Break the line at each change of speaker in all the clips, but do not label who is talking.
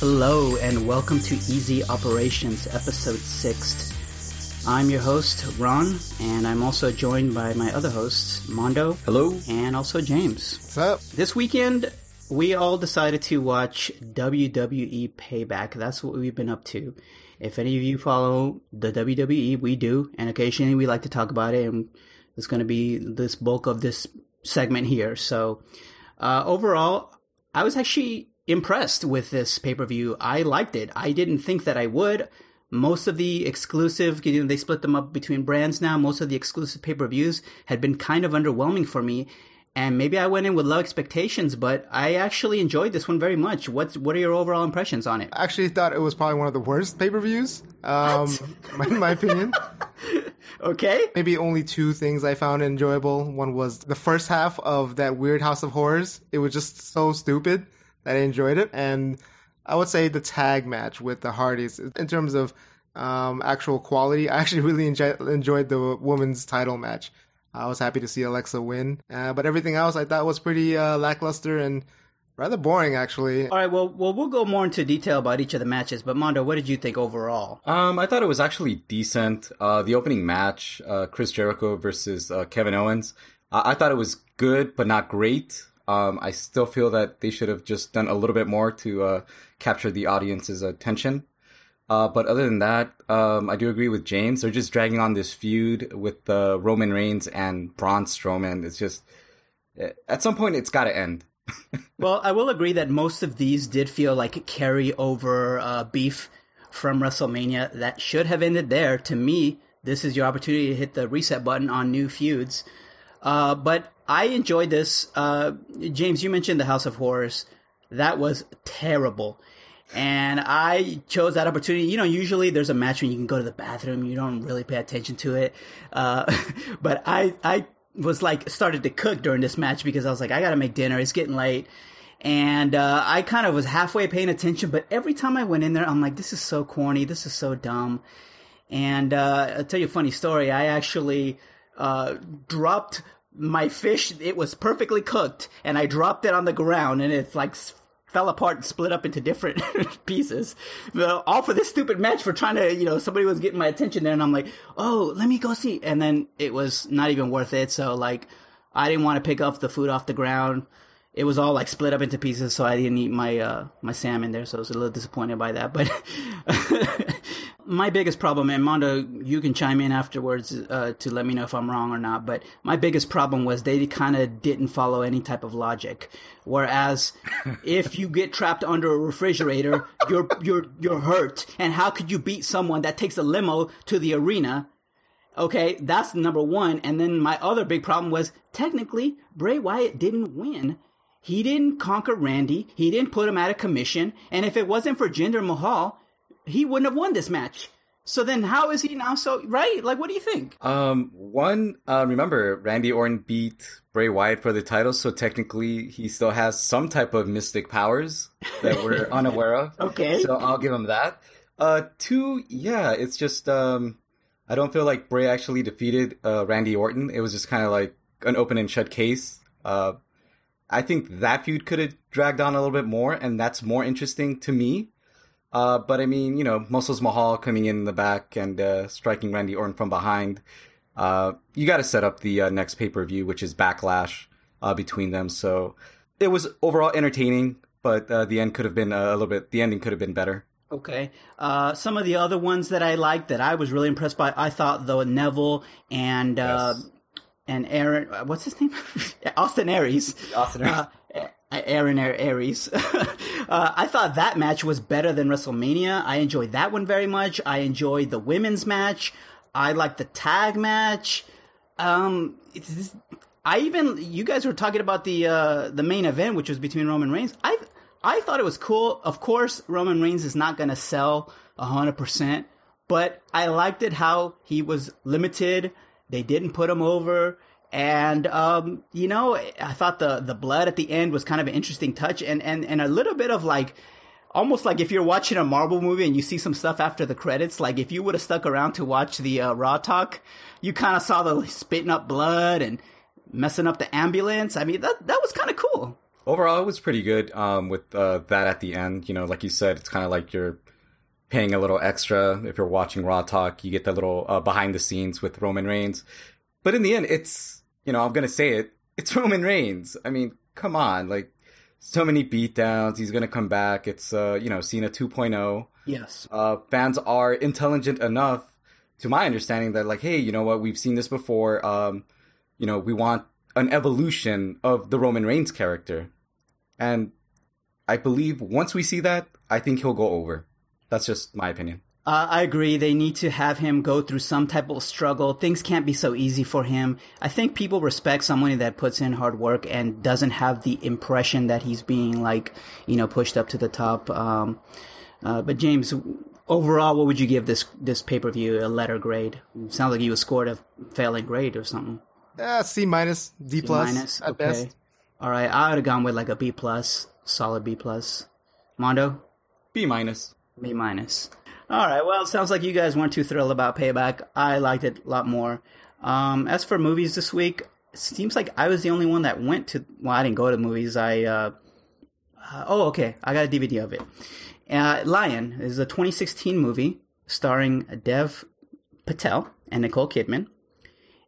Hello and welcome to Easy Operations, episode 6. I'm your host, Ron, and I'm also joined by my other hosts, Mondo.
Hello.
And also James.
What's up?
This weekend, we all decided to watch WWE Payback. That's what we've been up to. If any of you follow the WWE, we do, and occasionally we like to talk about it, and it's going to be this bulk of this segment here. So, uh, overall, I was actually impressed with this pay per view. I liked it. I didn't think that I would. Most of the exclusive, you know, they split them up between brands now. Most of the exclusive pay per views had been kind of underwhelming for me. And maybe I went in with low expectations, but I actually enjoyed this one very much. What What are your overall impressions on it?
I actually thought it was probably one of the worst pay per views. Um, in my opinion.
okay.
Maybe only two things I found enjoyable. One was the first half of that weird House of Horrors. It was just so stupid that I enjoyed it. And I would say the tag match with the Hardys, in terms of um, actual quality, I actually really enjoy- enjoyed the women's title match. I was happy to see Alexa win, uh, but everything else I thought was pretty uh, lackluster and rather boring, actually.
All right, well, well, we'll go more into detail about each of the matches. But Mondo, what did you think overall?
Um, I thought it was actually decent. Uh, the opening match, uh, Chris Jericho versus uh, Kevin Owens, I thought it was good, but not great. Um, I still feel that they should have just done a little bit more to uh, capture the audience's attention. Uh, but other than that, um, I do agree with James. They're just dragging on this feud with uh, Roman Reigns and Braun Strowman. It's just at some point it's got to end.
well, I will agree that most of these did feel like carry over uh, beef from WrestleMania that should have ended there. To me, this is your opportunity to hit the reset button on new feuds. Uh, but I enjoyed this. Uh, James, you mentioned the House of Horrors. That was terrible. And I chose that opportunity. You know, usually there's a match when you can go to the bathroom. You don't really pay attention to it. Uh, but I, I was like, started to cook during this match because I was like, I gotta make dinner. It's getting late. And, uh, I kind of was halfway paying attention, but every time I went in there, I'm like, this is so corny. This is so dumb. And, uh, I'll tell you a funny story. I actually, uh, dropped my fish. It was perfectly cooked and I dropped it on the ground and it's like fell apart and split up into different pieces. All for this stupid match for trying to, you know, somebody was getting my attention there and I'm like, oh, let me go see. And then it was not even worth it. So like, I didn't want to pick up the food off the ground. It was all like split up into pieces, so I didn't eat my uh, my salmon there. So I was a little disappointed by that. But my biggest problem, and Mondo, you can chime in afterwards uh, to let me know if I'm wrong or not. But my biggest problem was they kind of didn't follow any type of logic. Whereas, if you get trapped under a refrigerator, you're you're you're hurt. And how could you beat someone that takes a limo to the arena? Okay, that's number one. And then my other big problem was technically Bray Wyatt didn't win. He didn't conquer Randy. He didn't put him out of commission. And if it wasn't for Jinder Mahal, he wouldn't have won this match. So then, how is he now so right? Like, what do you think?
Um, one, uh, remember Randy Orton beat Bray Wyatt for the title, so technically he still has some type of mystic powers that we're unaware of.
Okay,
so I'll give him that. Uh, two, yeah, it's just um, I don't feel like Bray actually defeated uh, Randy Orton. It was just kind of like an open and shut case. Uh, I think that feud could have dragged on a little bit more, and that's more interesting to me uh, but I mean, you know, Muscles Mahal coming in the back and uh, striking Randy Orton from behind. Uh, you got to set up the uh, next pay per view, which is Backlash uh, between them. So it was overall entertaining, but uh, the end could have been a little bit. The ending could have been better.
Okay. Uh, some of the other ones that I liked that I was really impressed by, I thought though Neville and uh, yes. and Aaron, what's his name? Austin Aries.
Austin Aries.
Uh, Aaron Air Aries. uh, I thought that match was better than WrestleMania. I enjoyed that one very much. I enjoyed the women's match. I liked the tag match. Um, I even you guys were talking about the uh, the main event, which was between Roman Reigns. I I thought it was cool. Of course, Roman Reigns is not going to sell hundred percent, but I liked it how he was limited. They didn't put him over. And um, you know, I thought the the blood at the end was kind of an interesting touch, and and and a little bit of like, almost like if you're watching a Marvel movie and you see some stuff after the credits, like if you would have stuck around to watch the uh, Raw talk, you kind of saw the spitting up blood and messing up the ambulance. I mean, that that was kind of cool.
overall, it was pretty good. Um, with uh, that at the end, you know, like you said, it's kind of like you're paying a little extra if you're watching Raw Talk. You get the little uh, behind the scenes with Roman Reigns, but in the end, it's you know, I'm gonna say it, it's Roman Reigns. I mean, come on, like so many beatdowns. He's gonna come back. It's uh, you know, Cena 2.0.
Yes.
Uh, fans are intelligent enough, to my understanding, that like, hey, you know what, we've seen this before. Um, you know, we want an evolution of the Roman Reigns character. And I believe once we see that, I think he'll go over. That's just my opinion.
Uh, I agree. They need to have him go through some type of struggle. Things can't be so easy for him. I think people respect somebody that puts in hard work and doesn't have the impression that he's being like, you know, pushed up to the top. Um, uh, but James, overall, what would you give this this pay per view a letter grade? sounds like you scored a failing grade or something.
Uh, C minus, D plus minus, at okay. best.
All right, I would have gone with like a B plus, solid B plus. Mondo,
B minus.
B minus. All right. Well, it sounds like you guys weren't too thrilled about Payback. I liked it a lot more. Um, as for movies this week, seems like I was the only one that went to. Well, I didn't go to movies. I. Uh, uh, oh, okay. I got a DVD of it. Uh, Lion is a 2016 movie starring Dev Patel and Nicole Kidman.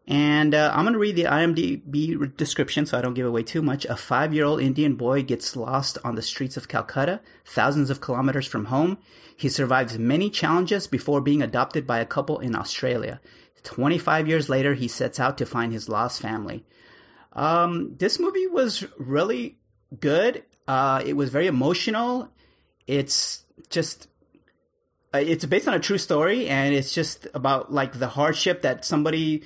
And uh, I'm going to read the IMDb description so I don't give away too much. A five year old Indian boy gets lost on the streets of Calcutta, thousands of kilometers from home. He survives many challenges before being adopted by a couple in Australia. 25 years later, he sets out to find his lost family. Um, this movie was really good. Uh, it was very emotional. It's just, uh, it's based on a true story, and it's just about like the hardship that somebody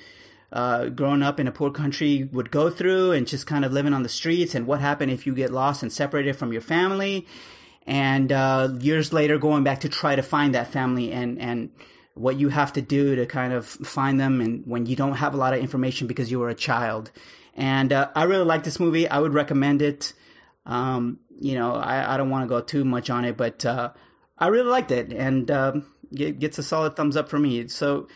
uh, growing up in a poor country would go through, and just kind of living on the streets, and what happened if you get lost and separated from your family. And uh, years later going back to try to find that family and and what you have to do to kind of find them and when you don't have a lot of information because you were a child. And uh, i really like this movie. I would recommend it. Um, you know i, I don't want to go too much on it but uh, i really liked it. And um, it gets a solid thumbs up for me. So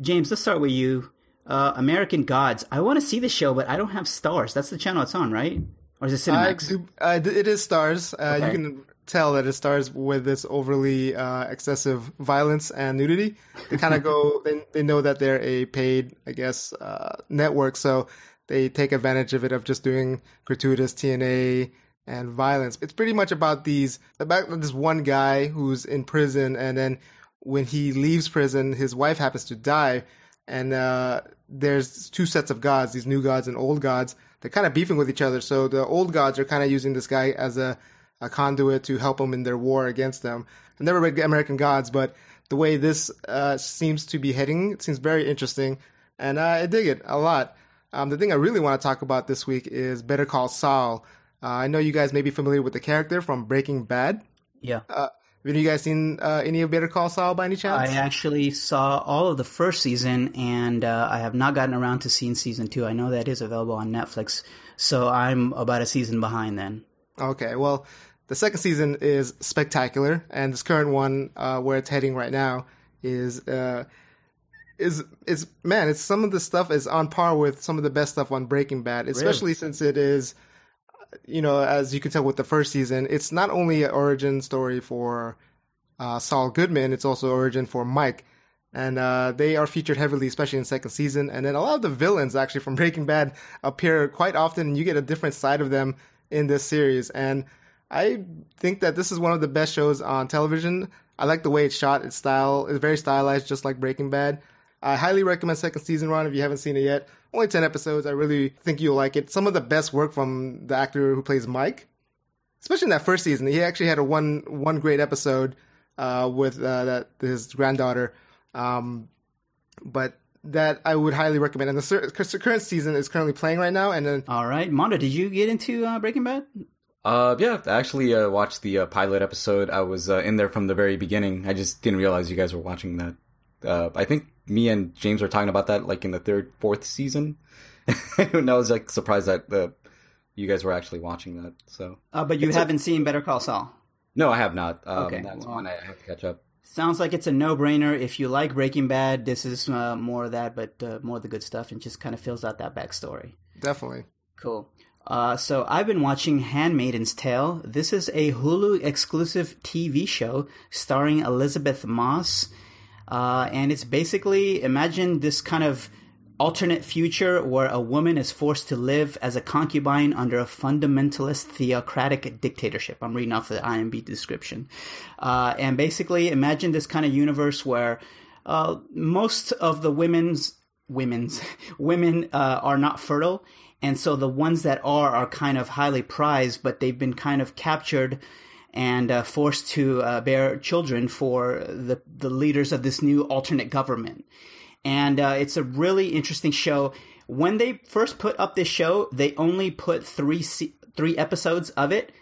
james let's start with you uh, american gods i want to see the show but i don't have Starz. that's the channel it's on right or is it Cinemax?
Do, uh, it is Starz. Uh, okay. You can tell that it starts with this overly uh, excessive violence and nudity. They kind of go, they, they know that they're a paid, I guess, uh, network, so they take advantage of it of just doing gratuitous TNA and violence. It's pretty much about these about this one guy who's in prison, and then when he leaves prison, his wife happens to die, and uh, there's two sets of gods, these new gods and old gods. They're kind of beefing with each other. So the old gods are kind of using this guy as a a conduit to help them in their war against them. I've never read American Gods, but the way this uh, seems to be heading, it seems very interesting, and uh, I dig it a lot. Um, the thing I really want to talk about this week is Better Call Saul. Uh, I know you guys may be familiar with the character from Breaking Bad.
Yeah.
Uh, have you guys seen uh, any of Better Call Saul by any chance?
I actually saw all of the first season, and uh, I have not gotten around to seeing season two. I know that is available on Netflix, so I'm about a season behind then.
Okay, well, the second season is spectacular, and this current one, uh, where it's heading right now, is uh, is is man, it's some of the stuff is on par with some of the best stuff on Breaking Bad, especially really? since it is, you know, as you can tell with the first season, it's not only an origin story for uh, Saul Goodman, it's also origin for Mike. And uh, they are featured heavily, especially in second season. And then a lot of the villains, actually from Breaking Bad, appear quite often, and you get a different side of them in this series. And I think that this is one of the best shows on television. I like the way it's shot. Its style is very stylized, just like Breaking Bad. I highly recommend second season run if you haven't seen it yet. Only ten episodes. I really think you'll like it. Some of the best work from the actor who plays Mike, especially in that first season. He actually had a one one great episode uh, with uh, that his granddaughter. Um, but that I would highly recommend. And the current season is currently playing right now. And then,
all right, Mondo, did you get into uh, Breaking Bad?
Uh, yeah, I actually uh, watched the uh, pilot episode. I was uh, in there from the very beginning. I just didn't realize you guys were watching that. Uh, I think me and James were talking about that like in the third, fourth season, and I was like surprised that uh, you guys were actually watching that. So,
but you it's haven't a... seen Better Call Saul.
No, I have not. Um,
okay,
that's well, one I have to catch up.
Sounds like it's a no-brainer. If you like Breaking Bad, this is more of that, but more of the good stuff, and just kind of fills out that backstory.
Definitely.
Cool. Uh, so I've been watching Handmaiden's Tale. This is a Hulu exclusive TV show starring Elisabeth Moss. Uh, and it's basically, imagine this kind of alternate future where a woman is forced to live as a concubine under a fundamentalist theocratic dictatorship. I'm reading off the IMB description. Uh, and basically, imagine this kind of universe where uh, most of the women's women's women uh, are not fertile, and so the ones that are are kind of highly prized, but they've been kind of captured and uh, forced to uh, bear children for the the leaders of this new alternate government. And uh, it's a really interesting show. When they first put up this show, they only put three three episodes of it,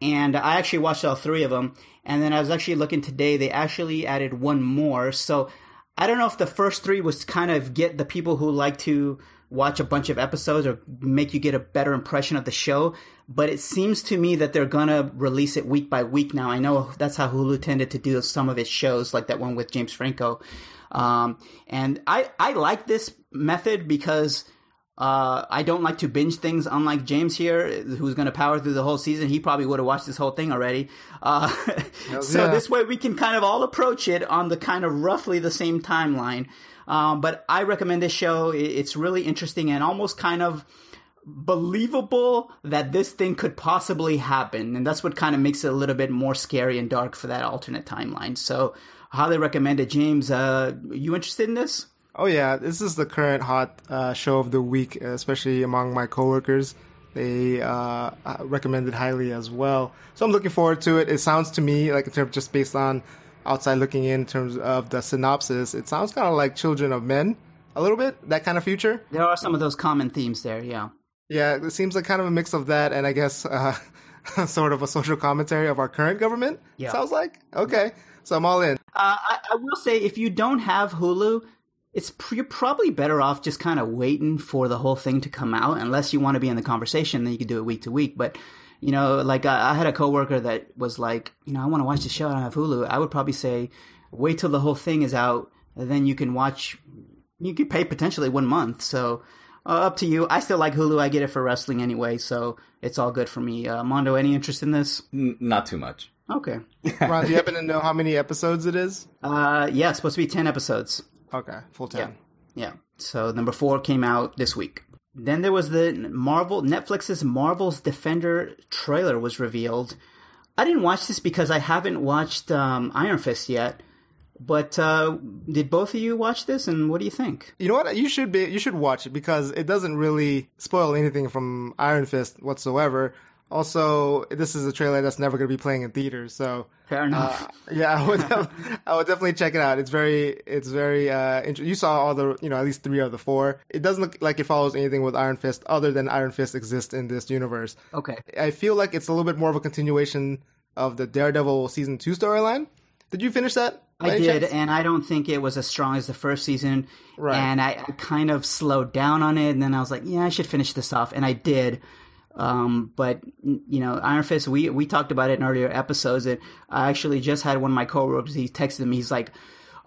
and I actually watched all three of them. And then I was actually looking today; they actually added one more. So I don't know if the first three was kind of get the people who like to watch a bunch of episodes or make you get a better impression of the show. But it seems to me that they're gonna release it week by week now. I know that's how Hulu tended to do some of its shows, like that one with James Franco. Um, and I, I like this method because uh, I don't like to binge things, unlike James here, who's going to power through the whole season. He probably would have watched this whole thing already. Uh, so yeah. this way we can kind of all approach it on the kind of roughly the same timeline. Um, but I recommend this show. It's really interesting and almost kind of believable that this thing could possibly happen. And that's what kind of makes it a little bit more scary and dark for that alternate timeline. So highly recommend it. James, uh, you interested in this?
Oh yeah, this is the current hot uh, show of the week, especially among my coworkers. They uh, uh recommend it highly as well. So I'm looking forward to it. It sounds to me like in terms just based on outside looking in, in terms of the synopsis, it sounds kind of like Children of Men, a little bit that kind of future.
There are some of those common themes there, yeah.
Yeah, it seems like kind of a mix of that, and I guess uh, sort of a social commentary of our current government. Yeah, sounds like okay. So I'm all in.
Uh, I, I, will say, if you don't have Hulu, it's you're probably better off just kind of waiting for the whole thing to come out, unless you want to be in the conversation. Then you can do it week to week. But you know, like I, I had a coworker that was like, you know, I want to watch the show. I don't have Hulu. I would probably say, wait till the whole thing is out, and then you can watch. You could pay potentially one month. So up to you. I still like Hulu. I get it for wrestling anyway, so it's all good for me. Uh, Mondo, any interest in this?
N- not too much.
Okay.
Ron, do you happen to know how many episodes it is?
Uh, yeah, supposed to be ten episodes.
Okay, full ten.
Yeah. yeah. So number four came out this week. Then there was the Marvel Netflix's Marvel's Defender trailer was revealed. I didn't watch this because I haven't watched um, Iron Fist yet. But uh, did both of you watch this, and what do you think?
You know what? You should be. You should watch it because it doesn't really spoil anything from Iron Fist whatsoever. Also, this is a trailer that's never going to be playing in theaters, so
fair enough.
Uh, yeah, I would, I would definitely check it out. It's very, it's very. Uh, int- you saw all the, you know, at least three of the four. It doesn't look like it follows anything with Iron Fist other than Iron Fist exists in this universe.
Okay.
I feel like it's a little bit more of a continuation of the Daredevil season two storyline. Did you finish that?
I did, chance? and I don't think it was as strong as the first season. Right. And I, I kind of slowed down on it, and then I was like, yeah, I should finish this off, and I did. Um, but you know, Iron Fist, we we talked about it in earlier episodes. And I actually just had one of my coworkers. He texted me. He's like,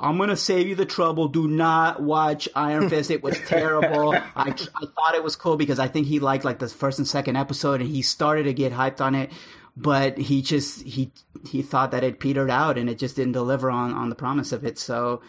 "I'm gonna save you the trouble. Do not watch Iron Fist. It was terrible. I I thought it was cool because I think he liked like the first and second episode, and he started to get hyped on it. But he just he he thought that it petered out, and it just didn't deliver on on the promise of it. So."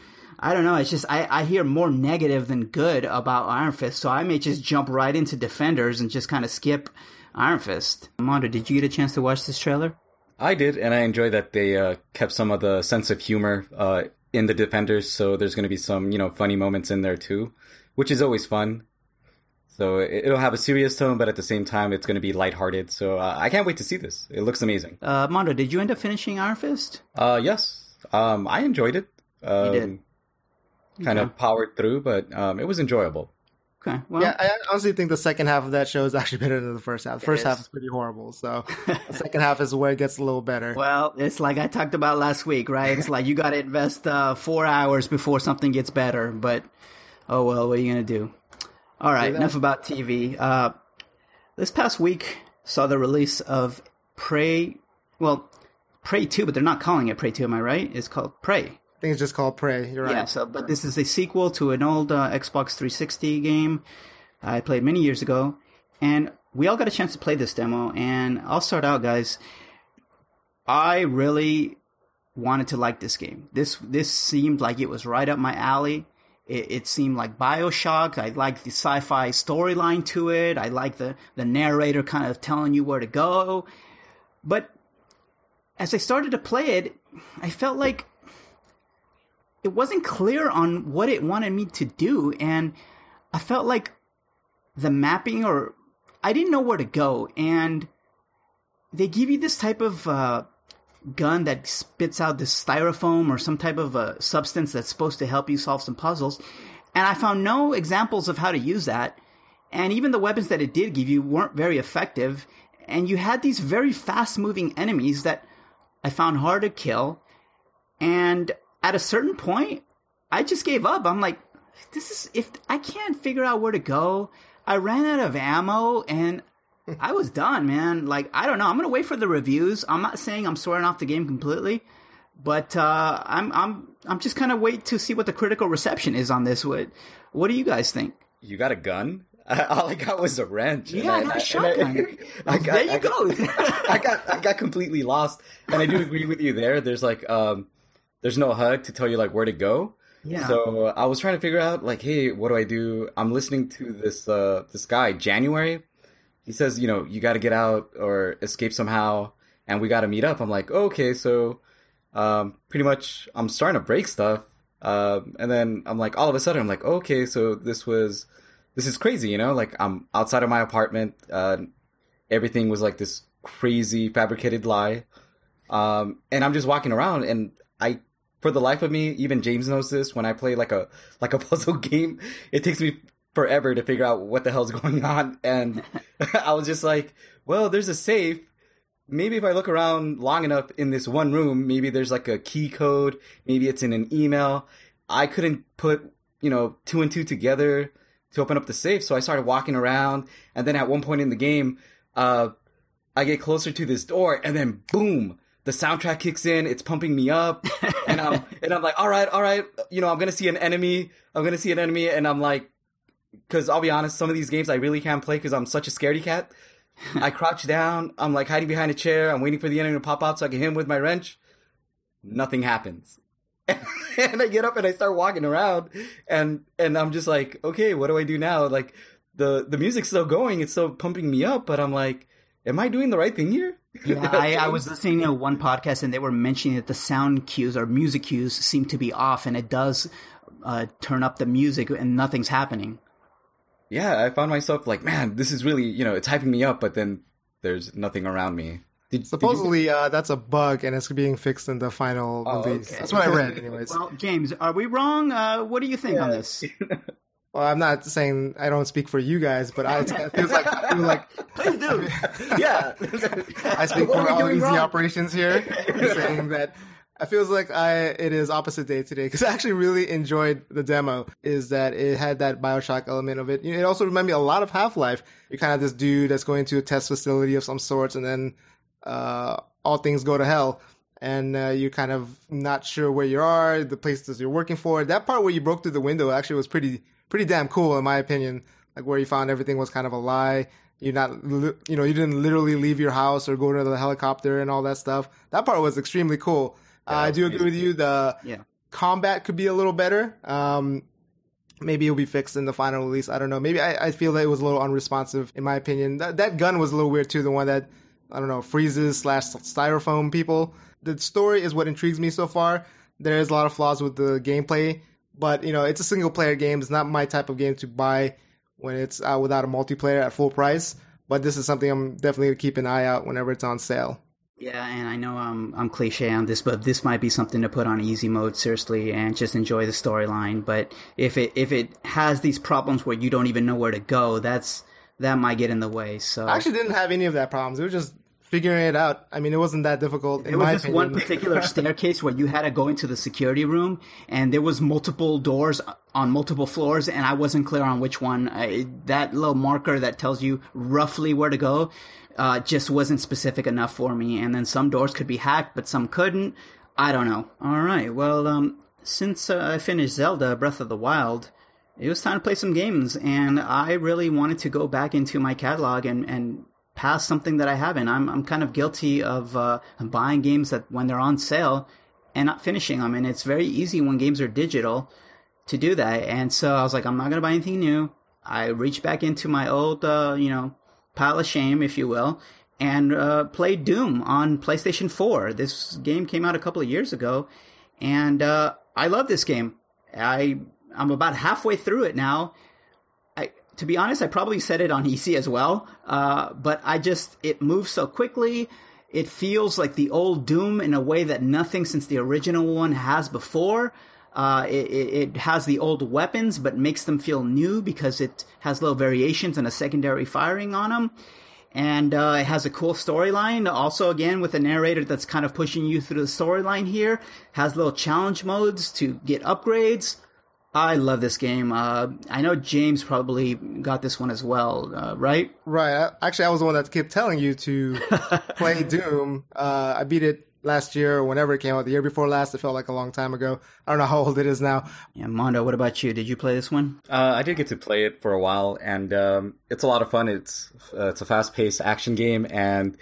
I don't know. It's just I, I hear more negative than good about Iron Fist, so I may just jump right into Defenders and just kind of skip Iron Fist. Mondo, did you get a chance to watch this trailer?
I did, and I enjoyed that they uh, kept some of the sense of humor uh, in the Defenders. So there's going to be some you know funny moments in there too, which is always fun. So it'll have a serious tone, but at the same time, it's going to be lighthearted. So uh, I can't wait to see this. It looks amazing.
Uh, Mondo, did you end up finishing Iron Fist?
Uh, yes. Um, I enjoyed it. Um, you did kind of powered through, but um, it was enjoyable.
Okay. Well,
yeah, I honestly think the second half of that show is actually better than the first half. The first is. half is pretty horrible, so the second half is where it gets a little better.
Well, it's like I talked about last week, right? It's like you got to invest uh, four hours before something gets better. But oh well, what are you gonna do? All right, enough about TV. Uh, this past week saw the release of Prey. Well, Prey Two, but they're not calling it Prey Two. Am I right? It's called Prey
think it's just called Prey. You're right.
Yeah. So, but this is a sequel to an old uh, Xbox 360 game I played many years ago, and we all got a chance to play this demo. And I'll start out, guys. I really wanted to like this game. This this seemed like it was right up my alley. It, it seemed like Bioshock. I liked the sci-fi storyline to it. I like the the narrator kind of telling you where to go. But as I started to play it, I felt like it wasn't clear on what it wanted me to do, and I felt like the mapping or I didn't know where to go, and they give you this type of uh, gun that spits out this styrofoam or some type of a substance that's supposed to help you solve some puzzles. And I found no examples of how to use that. And even the weapons that it did give you weren't very effective. And you had these very fast moving enemies that I found hard to kill. And at a certain point, I just gave up. I'm like, this is, if I can't figure out where to go, I ran out of ammo and I was done, man. Like I don't know. I'm gonna wait for the reviews. I'm not saying I'm swearing off the game completely, but uh, I'm I'm I'm just kind of wait to see what the critical reception is on this. What What do you guys think?
You got a gun? All I got was a wrench.
Yeah, I got a shotgun. I, I got, there you go.
I got I got completely lost, and I do agree with you there. There's like um, there's no hug to tell you like where to go.
Yeah.
So I was trying to figure out like, hey, what do I do? I'm listening to this uh this guy January he says, you know, you got to get out or escape somehow, and we got to meet up. I'm like, oh, okay, so um, pretty much I'm starting to break stuff, uh, and then I'm like, all of a sudden, I'm like, okay, so this was this is crazy, you know, like I'm outside of my apartment, uh, everything was like this crazy fabricated lie, um, and I'm just walking around, and I. For the life of me, even James knows this. When I play like a like a puzzle game, it takes me forever to figure out what the hell's going on. And I was just like, well, there's a safe. Maybe if I look around long enough in this one room, maybe there's like a key code. Maybe it's in an email. I couldn't put, you know, two and two together to open up the safe. So I started walking around. And then at one point in the game, uh, I get closer to this door and then boom, the soundtrack kicks in. It's pumping me up. and I'm, and I'm like, all right, all right. You know, I'm going to see an enemy. I'm going to see an enemy. And I'm like, because I'll be honest, some of these games I really can't play because I'm such a scaredy cat. I crouch down, I'm like hiding behind a chair, I'm waiting for the enemy to pop out so I can hit him with my wrench. Nothing happens. and I get up and I start walking around and and I'm just like, okay, what do I do now? Like the the music's still going, it's still pumping me up, but I'm like, am I doing the right thing here?
Yeah, I, I, was listening to one podcast and they were mentioning that the sound cues or music cues seem to be off, and it does uh, turn up the music and nothing's happening
yeah, I found myself like, man, this is really, you know, it's hyping me up, but then there's nothing around me.
Did, Supposedly, did you... uh, that's a bug, and it's being fixed in the final oh, release. Okay. That's what I read, anyways.
well, James, are we wrong? Uh, what do you think yeah. on this?
Well, I'm not saying I don't speak for you guys, but I, it feels like I feel like
please do.
yeah,
I speak what for all easy wrong? operations here, saying that I feels like I it is opposite day today because I actually really enjoyed the demo. Is that it had that Bioshock element of it. It also reminded me a lot of Half Life. You're kind of this dude that's going to a test facility of some sorts, and then uh, all things go to hell, and uh, you're kind of not sure where you are, the places you're working for. That part where you broke through the window actually was pretty pretty damn cool in my opinion. Like where you found everything was kind of a lie. You're not, you know, you didn't literally leave your house or go to the helicopter and all that stuff. That part was extremely cool. Uh, I do agree with you. The
yeah.
combat could be a little better. Um, maybe it'll be fixed in the final release. I don't know. Maybe I, I feel that it was a little unresponsive in my opinion. That that gun was a little weird too. The one that I don't know freezes slash styrofoam people. The story is what intrigues me so far. There is a lot of flaws with the gameplay, but you know it's a single player game. It's not my type of game to buy when it's uh, without a multiplayer at full price. But this is something I'm definitely gonna keep an eye out whenever it's on sale.
Yeah, and I know I'm I'm cliche on this, but this might be something to put on easy mode seriously and just enjoy the storyline. But if it if it has these problems where you don't even know where to go, that's that might get in the way. So
I actually didn't have any of that problems. It was just figuring it out. I mean, it wasn't that difficult.
There was just opinion. one particular staircase where you had to go into the security room, and there was multiple doors on multiple floors, and I wasn't clear on which one. I, that little marker that tells you roughly where to go uh, just wasn't specific enough for me. And then some doors could be hacked, but some couldn't. I don't know. All right. Well, um, since uh, I finished Zelda Breath of the Wild, it was time to play some games, and I really wanted to go back into my catalog and and pass something that I haven't. I'm I'm kind of guilty of uh, buying games that when they're on sale and not finishing them, and it's very easy when games are digital to do that. And so I was like, I'm not gonna buy anything new. I reached back into my old, uh, you know, pile of shame, if you will, and uh, played Doom on PlayStation 4. This game came out a couple of years ago, and uh, I love this game. I I'm about halfway through it now. To be honest, I probably said it on EC as well, uh, but I just it moves so quickly. It feels like the old Doom in a way that nothing since the original one has before. Uh, it, it, has the old weapons, but makes them feel new because it has little variations and a secondary firing on them. And uh, it has a cool storyline. Also, again, with a narrator that's kind of pushing you through the storyline here. Has little challenge modes to get upgrades. I love this game. Uh, I know James probably got this one as well, uh, right?
Right. Actually, I was the one that kept telling you to play Doom. Uh, I beat it last year or whenever it came out. The year before last, it felt like a long time ago. I don't know how old it is now.
Yeah, Mondo, what about you? Did you play this one?
Uh, I did get to play it for a while, and um, it's a lot of fun. It's uh, it's a fast paced action game, and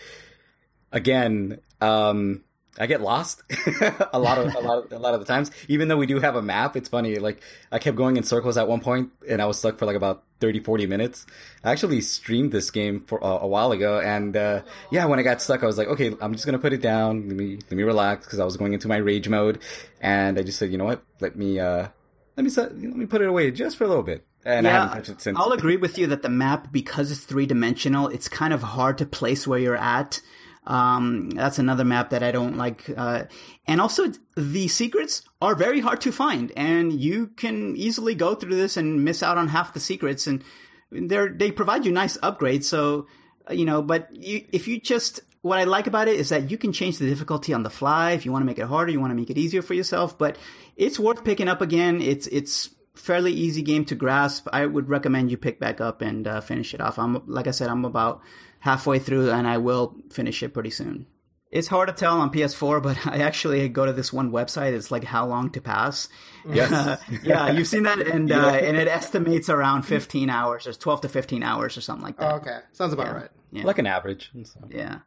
again, um, I get lost a lot of a lot of a lot of the times. Even though we do have a map, it's funny. Like I kept going in circles at one point, and I was stuck for like about 30, 40 minutes. I actually streamed this game for uh, a while ago, and uh, yeah, when I got stuck, I was like, okay, I'm just gonna put it down. Let me let me relax because I was going into my rage mode, and I just said, you know what? Let me uh, let me let me put it away just for a little bit. And yeah, I haven't touched it since.
I'll agree with you that the map, because it's three dimensional, it's kind of hard to place where you're at. Um, that's another map that I don't like. Uh, and also the secrets are very hard to find and you can easily go through this and miss out on half the secrets and they provide you nice upgrades. So, uh, you know, but you, if you just, what I like about it is that you can change the difficulty on the fly. If you want to make it harder, you want to make it easier for yourself, but it's worth picking up again. It's, it's, fairly easy game to grasp. I would recommend you pick back up and uh, finish it off. I'm like I said, I'm about halfway through, and I will finish it pretty soon. It's hard to tell on PS4, but I actually go to this one website. It's like how long to pass.
Yes.
Uh, yeah, you've seen that, and yeah. uh, and it estimates around 15 hours, or 12 to 15 hours, or something like that.
Oh, okay, sounds about
yeah.
right.
Yeah. Like an average.
So. Yeah.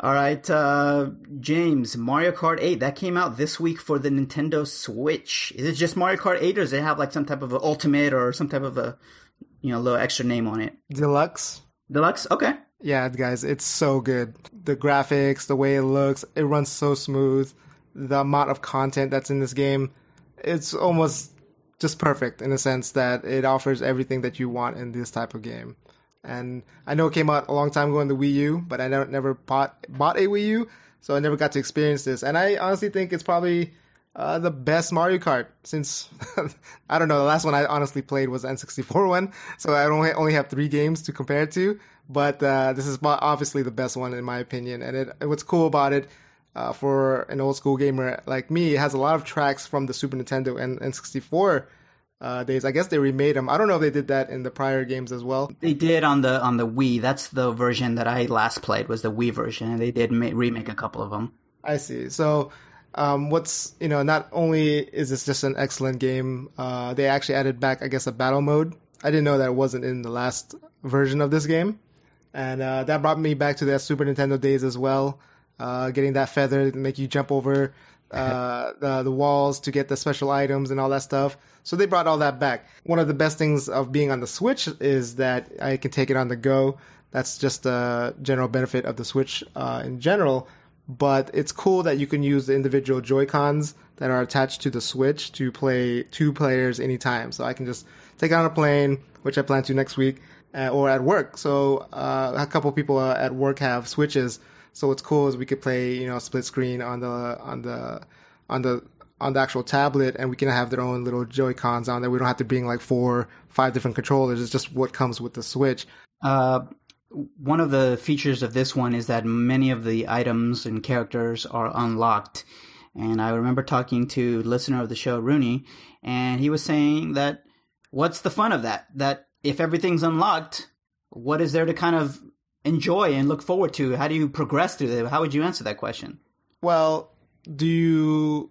All right, uh, James, Mario Kart 8 that came out this week for the Nintendo Switch. Is it just Mario Kart 8, or does it have like some type of an ultimate or some type of a you know little extra name on it?
Deluxe.
Deluxe. Okay.
Yeah, guys, it's so good. The graphics, the way it looks, it runs so smooth. The amount of content that's in this game, it's almost just perfect in the sense that it offers everything that you want in this type of game. And I know it came out a long time ago in the Wii U, but I never, never bought bought a Wii U, so I never got to experience this. And I honestly think it's probably uh, the best Mario Kart since I don't know. The last one I honestly played was N64 one, so I only only have three games to compare it to. But uh, this is obviously the best one in my opinion. And it, what's cool about it, uh, for an old school gamer like me, it has a lot of tracks from the Super Nintendo and N64 uh, days. I guess they remade them. I don't know if they did that in the prior games as well.
They did on the on the Wii. That's the version that I last played was the Wii version, and they did ma- remake a couple of them.
I see. So. Um, what's you know not only is this just an excellent game, uh, they actually added back I guess a battle mode. I didn't know that it wasn't in the last version of this game and uh, that brought me back to the Super Nintendo days as well. Uh, getting that feather to make you jump over uh, the the walls to get the special items and all that stuff. So they brought all that back. One of the best things of being on the Switch is that I can take it on the go. That's just a general benefit of the Switch uh, in general. But it's cool that you can use the individual Joy Cons that are attached to the Switch to play two players anytime. So I can just take it on a plane, which I plan to next week or at work. So uh, a couple people uh, at work have switches. So what's cool is we could play, you know, split screen on the on the on the on the actual tablet, and we can have their own little Joy Cons on there. We don't have to bring like four, five different controllers. It's just what comes with the Switch.
Uh, one of the features of this one is that many of the items and characters are unlocked. And I remember talking to listener of the show, Rooney, and he was saying that what's the fun of that? That if everything's unlocked, what is there to kind of enjoy and look forward to? How do you progress through it? How would you answer that question?
Well, do you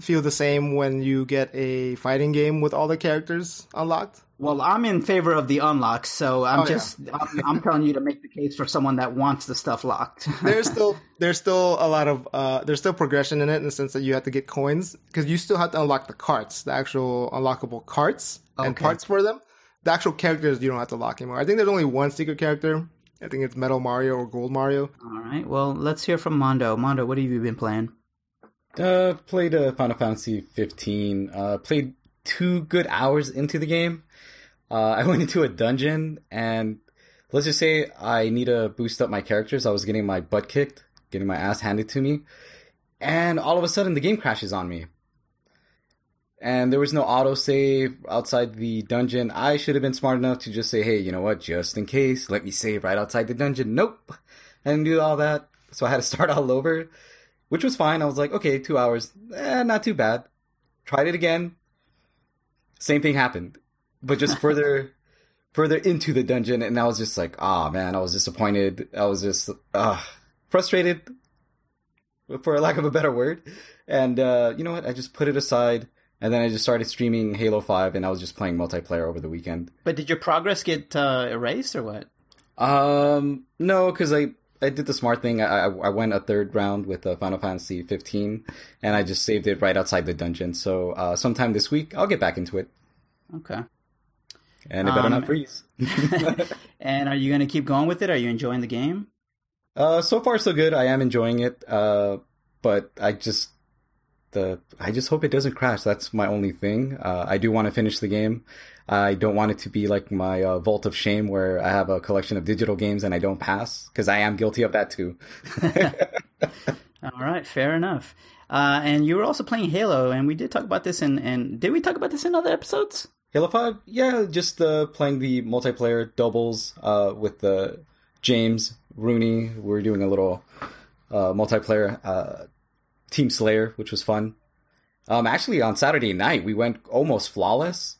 feel the same when you get a fighting game with all the characters unlocked?
Well, I'm in favor of the unlock, so I'm
Oh, yeah.
just I'm, I'm telling you to make the case for someone that wants the stuff locked.
there's still there's still a lot of uh, there's still progression in it in the sense that you have to get coins because you still have to unlock the carts, the actual unlockable carts and parts for them. The actual characters you don't have to lock anymore. I think there's only one secret character. I think it's Metal Mario or Gold Mario.
All right. Well, let's hear from Mondo. Mondo, what have you been playing?
Uh, played uh, Final Fantasy 15. Uh, played two good hours into the game. Uh, I went into a dungeon and let's just say I need to boost up my characters. I was getting my butt kicked, getting my ass handed to me, and all of a sudden the game crashes on me. And there was no autosave outside the dungeon. I should have been smart enough to just say, hey, you know what, just in case, let me save right outside the dungeon. Nope. I didn't do all that. So I had to start all over which was fine. I was like, okay, two hours, eh, not too bad. Tried it again. Same thing happened, but just further, further into the dungeon, and I was just like, ah, man, I was disappointed. I was just uh, frustrated, for lack of a better word. And uh, you know what? I just put it aside, and then I just started streaming Halo Five, and I was just playing multiplayer over the weekend.
But did your progress get uh, erased or what?
Um, no, because I I did the smart thing. I I, I went a third round with uh, Final Fantasy 15, and I just saved it right outside the dungeon. So uh, sometime this week, I'll get back into it,
Okay.
and it better
Um,
not freeze.
And are you going to keep going with it? Are you enjoying the game?
uh, so far so good. I am enjoying it. Uh, but I just the I just hope it doesn't crash. That's my only thing. Uh, I do want to finish the game. I don't want it to be like my uh, vault of shame where I have a collection of digital games and I don't pass because I am guilty of that too.
All right, fair enough. Uh, and you were also playing Halo, and we did talk about this. in and did we talk about this in other episodes?
Halo Five, yeah, just uh, playing the multiplayer doubles uh, with uh, James Rooney. We're doing a little uh, multiplayer uh, Team Slayer, which was fun. Um, actually, on Saturday night, we went almost flawless,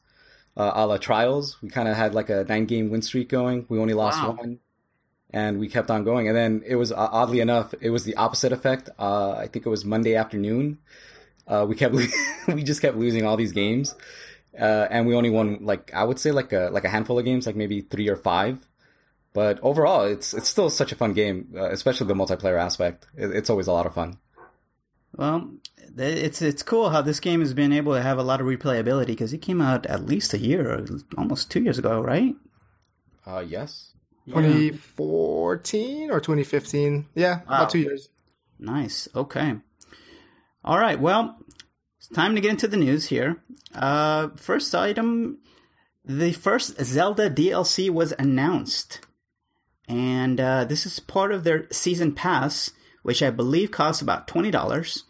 uh, a la Trials. We kind of had like a nine game win streak going. We only lost
Wow.
one, and we kept on going. And then it was uh, oddly enough, it was the opposite effect. Uh, I think it was Monday afternoon. Uh, we kept we just kept losing all these games, uh, and we only won like I would say like a like a handful of games, like maybe three or five. But overall, it's it's still such a fun game, uh, especially the multiplayer aspect. It, it's always a lot of fun.
Well, it's it's cool how this game has been able to have a lot of replayability because it came out at least a year, or almost two years ago, right?
Uh, yes.
2014 or 2015. Yeah,
Wow.
about two years.
Nice. Okay. All right. Well, it's time to get into the news here. Uh, first item: the first Zelda DLC was announced, and uh, this is part of their season pass, which I believe costs about twenty dollars.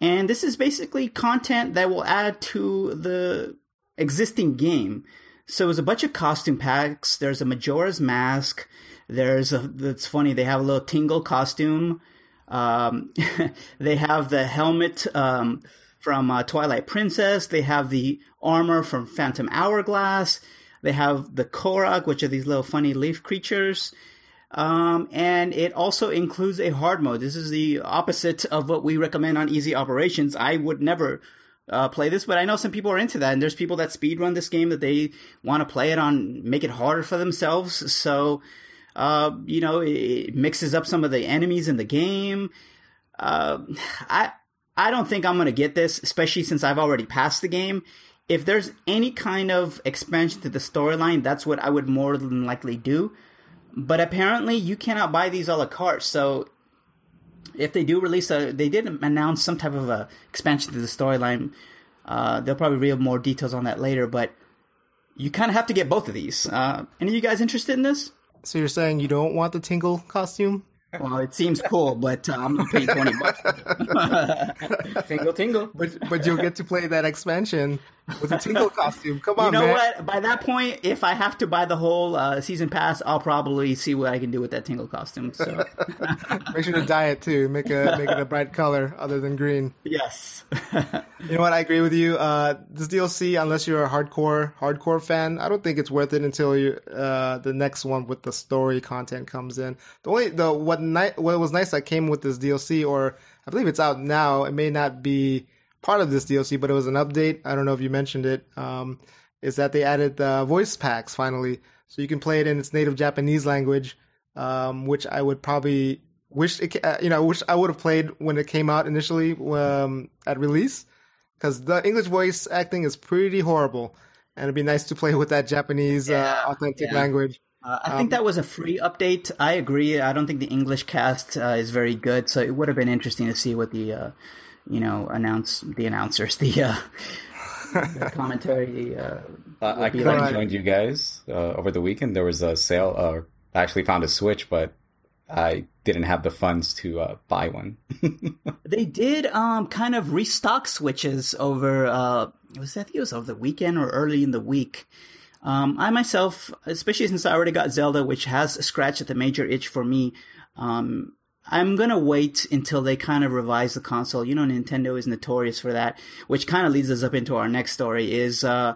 And this is basically content that will add to the existing game. So it's a bunch of costume packs. There's a Majora's Mask. There's a. That's funny. They have a little Tingle costume. Um, they have the helmet um, from uh, Twilight Princess. They have the armor from Phantom Hourglass. They have the Korok, which are these little funny leaf creatures. Um, and it also includes a hard mode. This is the opposite of what we recommend on easy operations. I would never uh, play this, but I know some people are into that, and there's people that speedrun this game that they want to play it on, make it harder for themselves. So, uh, you know, it, it mixes up some of the enemies in the game. Uh, I I don't think I'm gonna get this, especially since I've already passed the game. If there's any kind of expansion to the storyline, that's what I would more than likely do. But apparently, you cannot buy these a la carte. So, if they do release a, they did announce some type of a expansion to the storyline. Uh, they'll probably reveal more details on that later. But you kind of have to get both of these. Uh, any of you guys interested in this?
So you're saying you don't want the Tingle costume?
Well, it seems cool, but uh, I'm not paying twenty bucks.
Tingle, tingle.
But but you'll get to play that expansion with a Tingle costume. Come on,
you know
man.
what? By that point, if I have to buy the whole uh, season pass, I'll probably see what I can do with that Tingle costume. So,
Make sure to dye it too. Make a make it a bright color other than green.
yes.
You know what? I agree with you. Uh, this DLC, unless you're a hardcore hardcore fan, I don't think it's worth it until you uh, the next one with the story content comes in. The only the what ni- what was nice that came with this DLC, or I believe it's out now. It may not be part of this DLC, but it was an update. I don't know if you mentioned it. Um, is that they added the voice packs finally, so you can play it in its native Japanese language, um, which I would probably wish it, uh, you know, wish I would have played when it came out initially um, at release, because the English voice acting is pretty horrible, and it'd be nice to play with that Japanese
Yeah,
uh, authentic
yeah.
language.
Uh, I
Um,
think that was a free update. I agree. I don't think the English cast uh, is very good, so it would have been interesting to see what the, uh, you know, announce the announcers, the, uh, the commentary. Uh,
Uh, I
would be
could have joined you guys uh, over the weekend. There was a sale. Uh, I actually found a Switch, but I didn't have the funds to uh, buy one.
They did um kind of restock switches over uh was I think it was over the weekend or early in the week. Um I myself, especially since I already got Zelda, which has scratched at the major itch for me, um I'm gonna wait until they kind of revise the console. You know, Nintendo is notorious for that, which kind of leads us up into our next story is uh,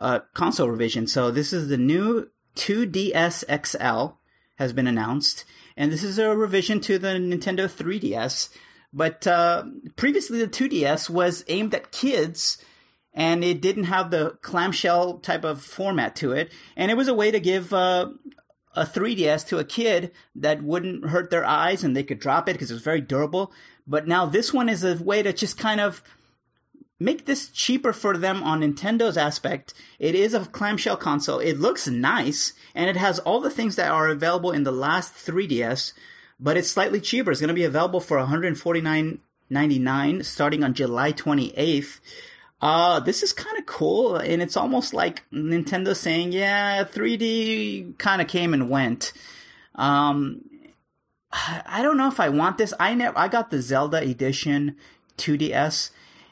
uh console revision. So this is the new 2DS XL has been announced, and this is a revision to the Nintendo 3DS. But uh, previously, the 2DS was aimed at kids, and it didn't have the clamshell type of format to it, and it was a way to give uh, a 3DS to a kid that wouldn't hurt their eyes, and they could drop it because it was very durable. But now this one is a way to just kind of make this cheaper for them on Nintendo's aspect. It is a clamshell console. It looks nice and it has all the things that are available in the last 3DS, but it's slightly cheaper. It's going to be available for $149.99 starting on July 28th. Uh, this is kind of cool and it's almost like Nintendo saying, yeah, 3D kind of came and went. Um, I don't know if I want this. I never, I got the Zelda edition 2DS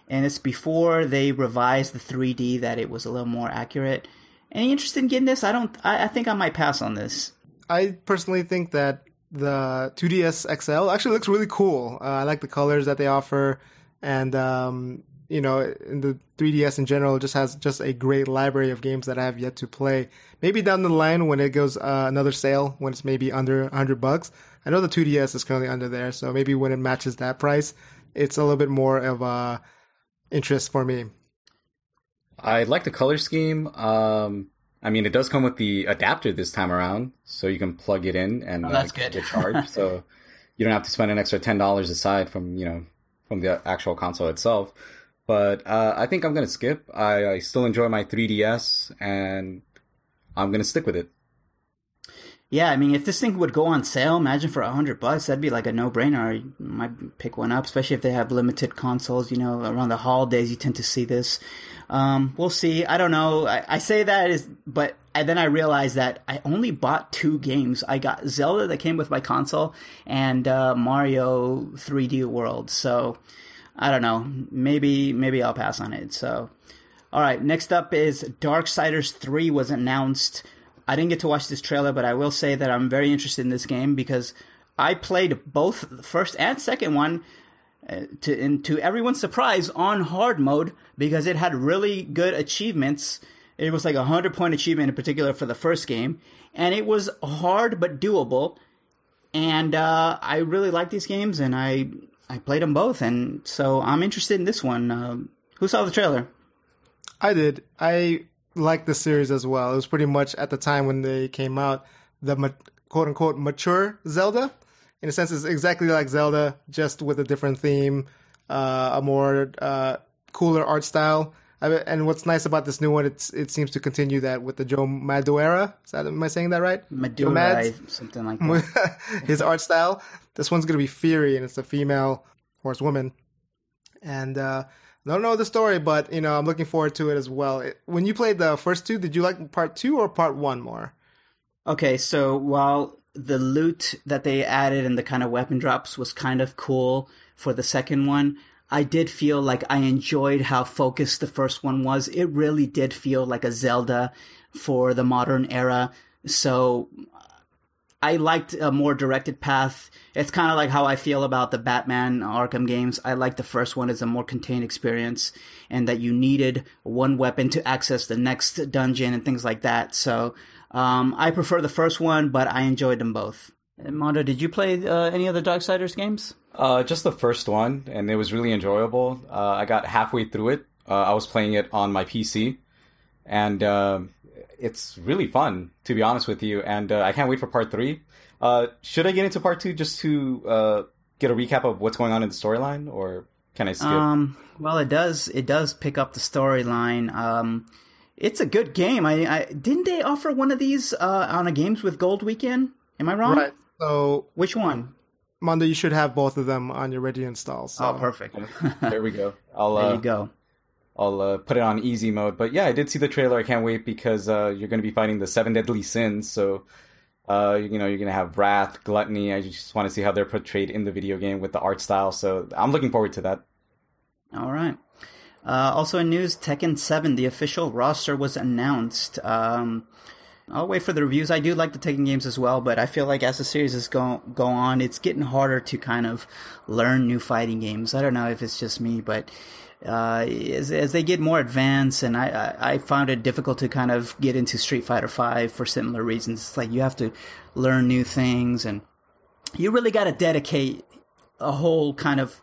and it's before they revised the 3D that it was a little more accurate. Any interest in getting this? I don't. I, I think I might pass on this.
I personally think that the 2DS XL actually looks really cool. Uh, I like the colors that they offer, and um, you know, in the 3DS in general, just has just a great library of games that I have yet to play. Maybe down the line when it goes uh, another sale, when it's maybe under 100 bucks. I know the 2DS is currently under there, so maybe when it matches that price, it's a little bit more of a interest for me.
I like the color scheme. Um, I mean, it does come with the adapter this time around, so you can plug it in and
Oh, that's
uh,
good.
get charged. so you don't have to spend an extra ten dollars aside from you know from the actual console itself. But uh, I think I'm gonna skip. I, I still enjoy my 3DS, and I'm gonna stick with it.
Yeah, I mean, if this thing would go on sale, imagine for a hundred bucks, that'd be like a no-brainer. You might pick one up, especially if they have limited consoles. You know, around the holidays, you tend to see this. Um, we'll see. I don't know. I, I say that is, but then I realized that I only bought two games. I got Zelda that came with my console and uh, Mario 3D World. So I don't know. Maybe maybe I'll pass on it. So all right. Next up is Dark Darksiders 3 was announced. I didn't get to watch this trailer, but I will say that I'm very interested in this game because I played both the first and second one uh, to and to everyone's surprise on hard mode because it had really good achievements. It was like a hundred point achievement in particular for the first game, and it was hard but doable. And uh, I really like these games, and I I played them both, and so I'm interested in this one. Um who saw the trailer?
I did. I liked the series as well. It was pretty much at the time when they came out, the ma- quote unquote mature Zelda. In a sense, it's exactly like Zelda, just with a different theme, uh, a more uh, cooler art style. I mean, and what's nice about this new one, it's it seems to continue that with the Joe Madureira. Is that am I saying that right? Mads?
something like that.
his art style. This one's gonna be Fury, and it's a female horse woman. And uh, I don't know the story, but you know I'm looking forward to it as well. It, when you played the first two, did you like part two or part one more?
Okay, so while the loot that they added and the kind of weapon drops was kind of cool for the second one, I did feel like I enjoyed how focused the first one was. It really did feel like a Zelda for the modern era. So I liked a more directed path. It's kind of like how I feel about the Batman Arkham games. I like the first one as a more contained experience and that you needed one weapon to access the next dungeon and things like that. So um, I prefer the first one, but I enjoyed them both. And Mondo, did you play uh, any of the Darksiders games?
Uh, just the first one, and it was really enjoyable. Uh, I got halfway through it. Uh, I was playing it on my PC, and uh, it's really fun, to be honest with you. And uh, I can't wait for part three. Uh, should I get into part two just to uh, get a recap of what's going on in the storyline, or can I skip?
Um, well, it does. It does pick up the storyline. Um, it's a good game. I, I didn't they offer one of these uh, on a Games with Gold weekend? Am I wrong?
Right. So,
Which one?
Mondo, you should have both of them on your ready to install. So.
Oh, perfect.
there we go. I'll
there
uh,
you go.
I'll uh, put it on easy mode. But yeah, I did see the trailer. I can't wait because uh, you're going to be fighting the seven deadly sins. So, uh, you know, you're going to have wrath, gluttony. I just want to see how they're portrayed in the video game with the art style. So I'm looking forward to that.
All right. Uh, also in news, Tekken 7, the official roster was announced. Um, I'll wait for the reviews. I do like the Tekken games as well, but I feel like as the series is go go on, it's getting harder to kind of learn new fighting games. I don't know if it's just me, but uh, as, as they get more advanced, and I, I, I found it difficult to kind of get into Street Fighter Five for similar reasons. It's like you have to learn new things, and you really got to dedicate a whole kind of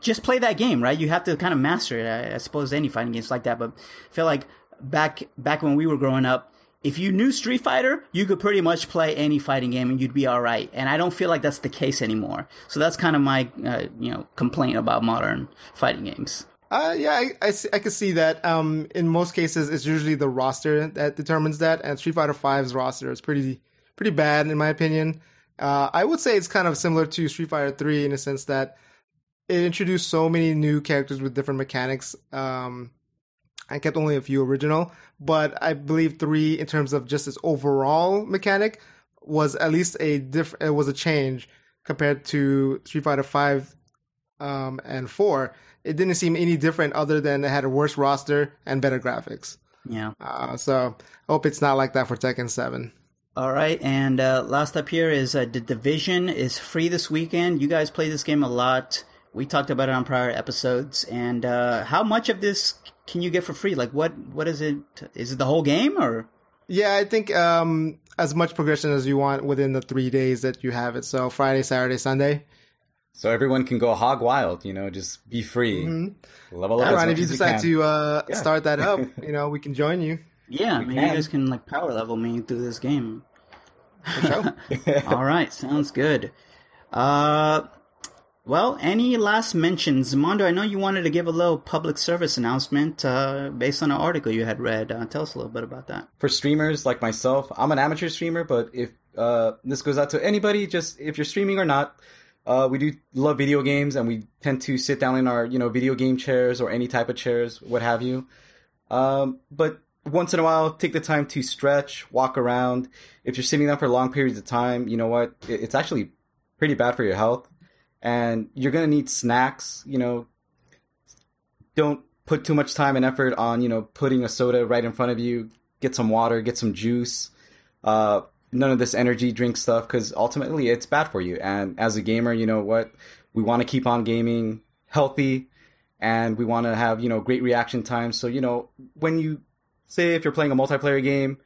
just play that game, right? You have to kind of master it. I, I suppose any fighting games like that, but I feel like back back when we were growing up, if you knew Street Fighter, you could pretty much play any fighting game and you'd be all right. And I don't feel like that's the case anymore. So that's kind of my uh, you know complaint about modern fighting games.
Uh, yeah, I, I, I can see that. Um, in most cases, it's usually the roster that determines that, and Street Fighter V's roster is pretty pretty bad in my opinion. Uh, I would say it's kind of similar to Street Fighter Three in a sense that it introduced so many new characters with different mechanics. Um, I kept only a few original, but I believe three, in terms of just its overall mechanic, was at least a diff- It was a change compared to Street Fighter Five um, and Four. It didn't seem any different, other than it had a worse roster and better graphics.
Yeah.
Uh, so I hope it's not like that for Tekken Seven.
All right, and uh, last up here is uh, the Division is free this weekend. You guys play this game a lot. We talked about it on prior episodes. And uh, how much of this can you get for free? Like, what what is it? Is it the whole game or?
Yeah, I think um, as much progression as you want within the three days that you have it. So Friday, Saturday, Sunday.
So everyone can go hog wild, you know, just be free. Level up.
Yeah,
as
Ryan, if you decide
can.
to uh,
Yeah.
start that up, you know, we can join you.
Yeah, maybe you
can.
guys can like power level me through this game.
For sure.
All right, sounds good. Uh, well, any last mentions, Mondo? I know you wanted to give a little public service announcement uh, based on an article you had read. Uh, tell us a little bit about that.
for streamers like myself, I'm an amateur streamer, but if uh, this goes out to anybody, just if you're streaming or not, uh, we do love video games, and we tend to sit down in our you know video game chairs or any type of chairs, what have you. Um, but once in a while, take the time to stretch, walk around. If you're sitting down for long periods of time, you know what? It's actually pretty bad for your health, and you're gonna need snacks. You know, don't put too much time and effort on you know putting a soda right in front of you. Get some water get some juice. Uh none of this energy drink stuff because ultimately it's bad for you. And as a gamer you know what? We want to keep on gaming healthy and we want to have you know great reaction times so you know when you say if you're playing a multiplayer game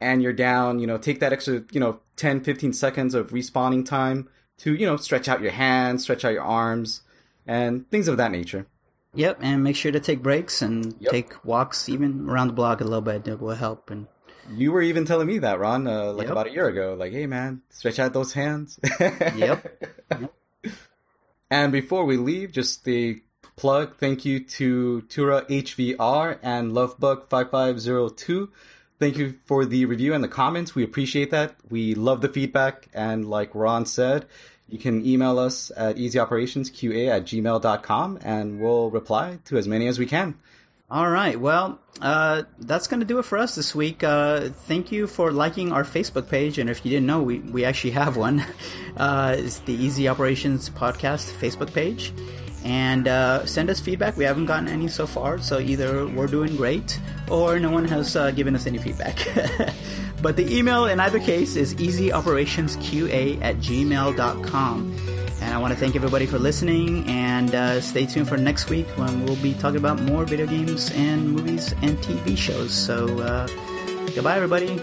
and you're down you know take that extra you know 10 15 seconds of respawning time to you know stretch out your hands stretch out your arms and things of that nature
Yep, and make sure to take breaks and
Yep.
take walks, even around the block a little bit. That will help. And
You were even telling me that, Ron, uh, like
Yep.
about a year ago. Like, hey, man, stretch out those hands.
Yep.
And before we leave, just the plug. Thank you to Tura HVR and Lovebug5502. Thank you for the review and the comments. We appreciate that. We love the feedback. And like Ron said, you can email us at easyoperationsqa at gmail.com and we'll reply to as many as we can.
All right. Well, uh, that's going to do it for us this week. Uh, thank you for liking our Facebook page. And if you didn't know, we, we actually have one. Uh, it's the Easy Operations Podcast Facebook page. And uh, send us feedback. We haven't gotten any so far. So either we're doing great or no one has uh, given us any feedback. but the email in either case is easyoperationsqa at gmail.com. And I want to thank everybody for listening and uh, stay tuned for next week when we'll be talking about more video games and movies and TV shows. So, uh, goodbye, everybody.